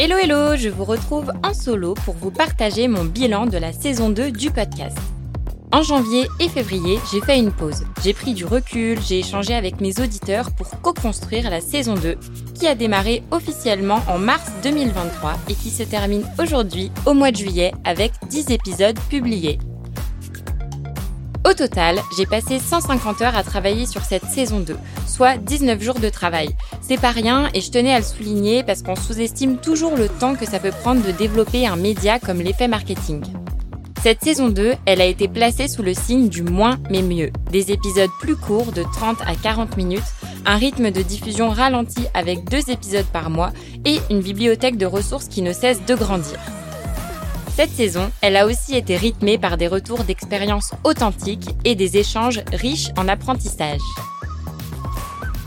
Hello hello, je vous retrouve en solo pour vous partager mon bilan de la saison 2 du podcast. En janvier et février, j'ai fait une pause. J'ai pris du recul, j'ai échangé avec mes auditeurs pour co-construire la saison 2 qui a démarré officiellement en mars 2023 et qui se termine aujourd'hui au mois de juillet avec 10 épisodes publiés. Au total, j'ai passé 150 heures à travailler sur cette saison 2, soit 19 jours de travail. C'est pas rien et je tenais à le souligner parce qu'on sous-estime toujours le temps que ça peut prendre de développer un média comme l'effet marketing. Cette saison 2, elle a été placée sous le signe du moins mais mieux. Des épisodes plus courts de 30 à 40 minutes, un rythme de diffusion ralenti avec deux épisodes par mois et une bibliothèque de ressources qui ne cesse de grandir. Cette saison, elle a aussi été rythmée par des retours d'expériences authentiques et des échanges riches en apprentissage.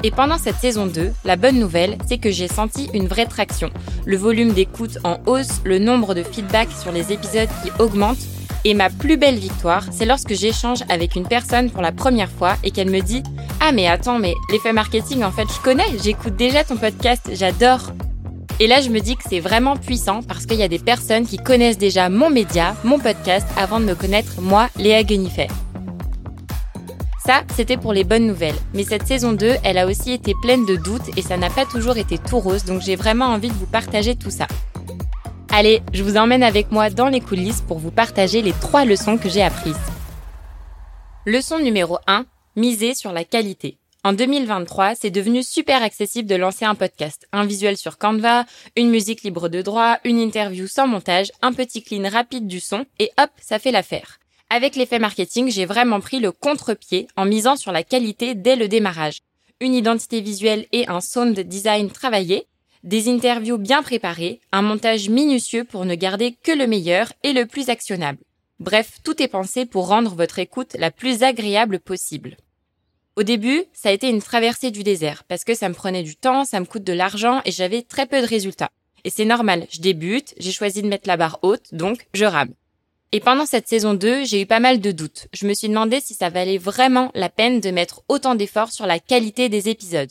Et pendant cette saison 2, la bonne nouvelle, c'est que j'ai senti une vraie traction. Le volume d'écoute en hausse, le nombre de feedbacks sur les épisodes qui augmente. Et ma plus belle victoire, c'est lorsque j'échange avec une personne pour la première fois et qu'elle me dit Ah mais attends, mais l'effet marketing en fait je connais, j'écoute déjà ton podcast, j'adore. Et là, je me dis que c'est vraiment puissant parce qu'il y a des personnes qui connaissent déjà mon média, mon podcast, avant de me connaître, moi, Léa Guenifet. Ça, c'était pour les bonnes nouvelles. Mais cette saison 2, elle a aussi été pleine de doutes et ça n'a pas toujours été tout rose, donc j'ai vraiment envie de vous partager tout ça. Allez, je vous emmène avec moi dans les coulisses pour vous partager les trois leçons que j'ai apprises. Leçon numéro 1, miser sur la qualité. En 2023, c'est devenu super accessible de lancer un podcast. Un visuel sur Canva, une musique libre de droit, une interview sans montage, un petit clean rapide du son, et hop, ça fait l'affaire. Avec l'effet marketing, j'ai vraiment pris le contre-pied en misant sur la qualité dès le démarrage. Une identité visuelle et un sound design travaillé, des interviews bien préparées, un montage minutieux pour ne garder que le meilleur et le plus actionnable. Bref, tout est pensé pour rendre votre écoute la plus agréable possible. Au début, ça a été une traversée du désert parce que ça me prenait du temps, ça me coûte de l'argent et j'avais très peu de résultats. Et c'est normal, je débute, j'ai choisi de mettre la barre haute, donc je rame. Et pendant cette saison 2, j'ai eu pas mal de doutes. Je me suis demandé si ça valait vraiment la peine de mettre autant d'efforts sur la qualité des épisodes.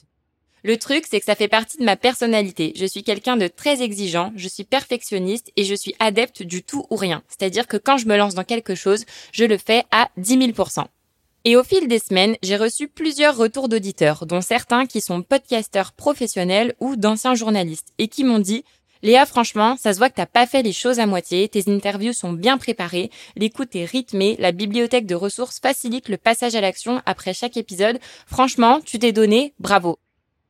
Le truc, c'est que ça fait partie de ma personnalité. Je suis quelqu'un de très exigeant, je suis perfectionniste et je suis adepte du tout ou rien. C'est-à-dire que quand je me lance dans quelque chose, je le fais à 10 000%. Et au fil des semaines, j'ai reçu plusieurs retours d'auditeurs, dont certains qui sont podcasteurs professionnels ou d'anciens journalistes, et qui m'ont dit Léa, franchement, ça se voit que t'as pas fait les choses à moitié, tes interviews sont bien préparées, l'écoute est rythmée, la bibliothèque de ressources facilite le passage à l'action après chaque épisode. Franchement, tu t'es donné, bravo.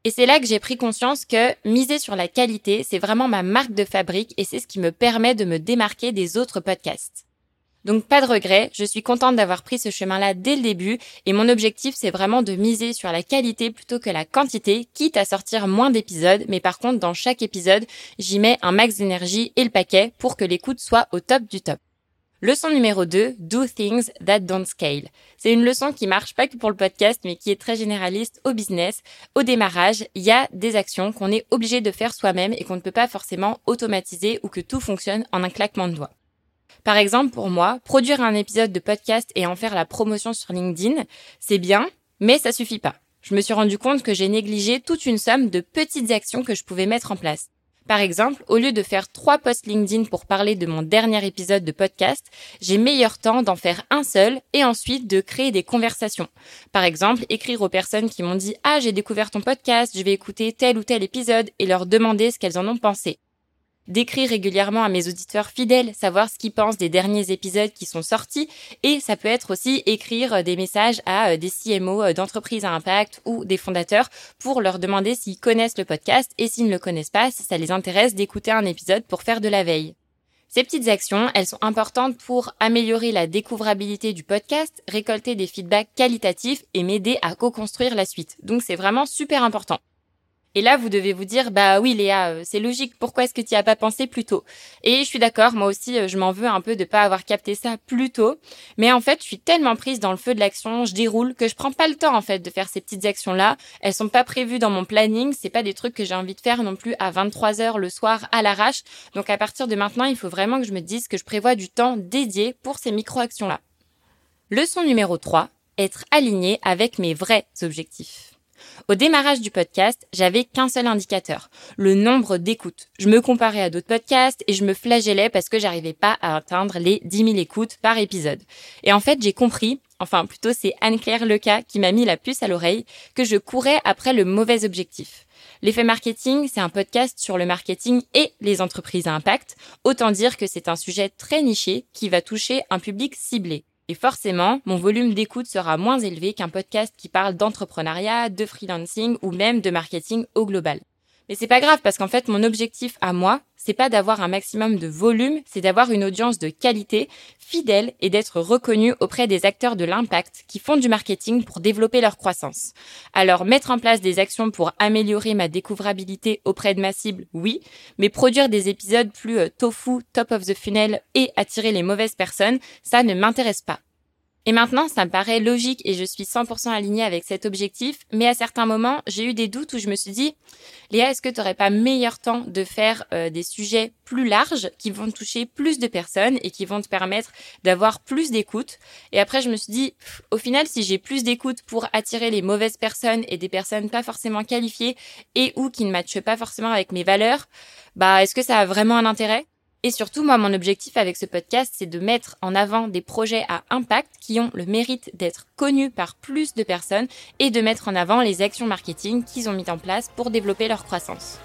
Et c'est là que j'ai pris conscience que miser sur la qualité, c'est vraiment ma marque de fabrique et c'est ce qui me permet de me démarquer des autres podcasts. Donc pas de regret, je suis contente d'avoir pris ce chemin-là dès le début et mon objectif c'est vraiment de miser sur la qualité plutôt que la quantité, quitte à sortir moins d'épisodes, mais par contre dans chaque épisode, j'y mets un max d'énergie et le paquet pour que l'écoute soit au top du top. Leçon numéro 2, do things that don't scale. C'est une leçon qui marche pas que pour le podcast, mais qui est très généraliste au business. Au démarrage, il y a des actions qu'on est obligé de faire soi-même et qu'on ne peut pas forcément automatiser ou que tout fonctionne en un claquement de doigts. Par exemple, pour moi, produire un épisode de podcast et en faire la promotion sur LinkedIn, c'est bien, mais ça suffit pas. Je me suis rendu compte que j'ai négligé toute une somme de petites actions que je pouvais mettre en place. Par exemple, au lieu de faire trois posts LinkedIn pour parler de mon dernier épisode de podcast, j'ai meilleur temps d'en faire un seul et ensuite de créer des conversations. Par exemple, écrire aux personnes qui m'ont dit Ah, j'ai découvert ton podcast, je vais écouter tel ou tel épisode et leur demander ce qu'elles en ont pensé d'écrire régulièrement à mes auditeurs fidèles, savoir ce qu'ils pensent des derniers épisodes qui sont sortis, et ça peut être aussi écrire des messages à euh, des CMO euh, d'entreprises à impact ou des fondateurs pour leur demander s'ils connaissent le podcast et s'ils ne le connaissent pas, si ça les intéresse d'écouter un épisode pour faire de la veille. Ces petites actions, elles sont importantes pour améliorer la découvrabilité du podcast, récolter des feedbacks qualitatifs et m'aider à co-construire la suite. Donc c'est vraiment super important. Et là, vous devez vous dire, bah oui, Léa, euh, c'est logique. Pourquoi est-ce que tu as pas pensé plus tôt? Et je suis d'accord, moi aussi, euh, je m'en veux un peu de pas avoir capté ça plus tôt. Mais en fait, je suis tellement prise dans le feu de l'action, je déroule que je prends pas le temps en fait de faire ces petites actions-là. Elles sont pas prévues dans mon planning. C'est pas des trucs que j'ai envie de faire non plus à 23 heures le soir à l'arrache. Donc à partir de maintenant, il faut vraiment que je me dise que je prévois du temps dédié pour ces micro-actions-là. Leçon numéro 3 être aligné avec mes vrais objectifs. Au démarrage du podcast, j'avais qu'un seul indicateur, le nombre d'écoutes. Je me comparais à d'autres podcasts et je me flagellais parce que j'arrivais pas à atteindre les 10 000 écoutes par épisode. Et en fait, j'ai compris, enfin plutôt c'est Anne-Claire Leca qui m'a mis la puce à l'oreille, que je courais après le mauvais objectif. L'effet marketing, c'est un podcast sur le marketing et les entreprises à impact. Autant dire que c'est un sujet très niché qui va toucher un public ciblé. Et forcément, mon volume d'écoute sera moins élevé qu'un podcast qui parle d'entrepreneuriat, de freelancing ou même de marketing au global. Mais c'est pas grave parce qu'en fait, mon objectif à moi, c'est pas d'avoir un maximum de volume, c'est d'avoir une audience de qualité, fidèle et d'être reconnu auprès des acteurs de l'impact qui font du marketing pour développer leur croissance. Alors, mettre en place des actions pour améliorer ma découvrabilité auprès de ma cible, oui, mais produire des épisodes plus euh, tofu, top of the funnel et attirer les mauvaises personnes, ça ne m'intéresse pas. Et maintenant, ça me paraît logique et je suis 100% alignée avec cet objectif, mais à certains moments, j'ai eu des doutes où je me suis dit, Léa, est-ce que tu n'aurais pas meilleur temps de faire euh, des sujets plus larges qui vont toucher plus de personnes et qui vont te permettre d'avoir plus d'écoute? Et après, je me suis dit, au final, si j'ai plus d'écoute pour attirer les mauvaises personnes et des personnes pas forcément qualifiées et ou qui ne matchent pas forcément avec mes valeurs, bah, est-ce que ça a vraiment un intérêt? Et surtout, moi, mon objectif avec ce podcast, c'est de mettre en avant des projets à impact qui ont le mérite d'être connus par plus de personnes et de mettre en avant les actions marketing qu'ils ont mis en place pour développer leur croissance.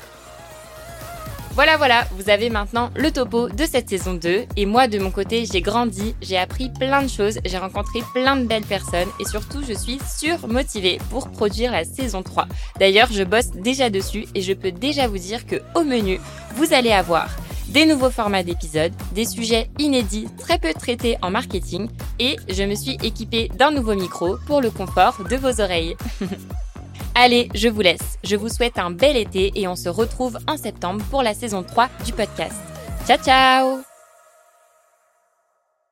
Voilà, voilà, vous avez maintenant le topo de cette saison 2. Et moi, de mon côté, j'ai grandi, j'ai appris plein de choses, j'ai rencontré plein de belles personnes et surtout, je suis surmotivée pour produire la saison 3. D'ailleurs, je bosse déjà dessus et je peux déjà vous dire que au menu, vous allez avoir des nouveaux formats d'épisodes, des sujets inédits très peu traités en marketing et je me suis équipée d'un nouveau micro pour le confort de vos oreilles. Allez, je vous laisse. Je vous souhaite un bel été et on se retrouve en septembre pour la saison 3 du podcast. Ciao ciao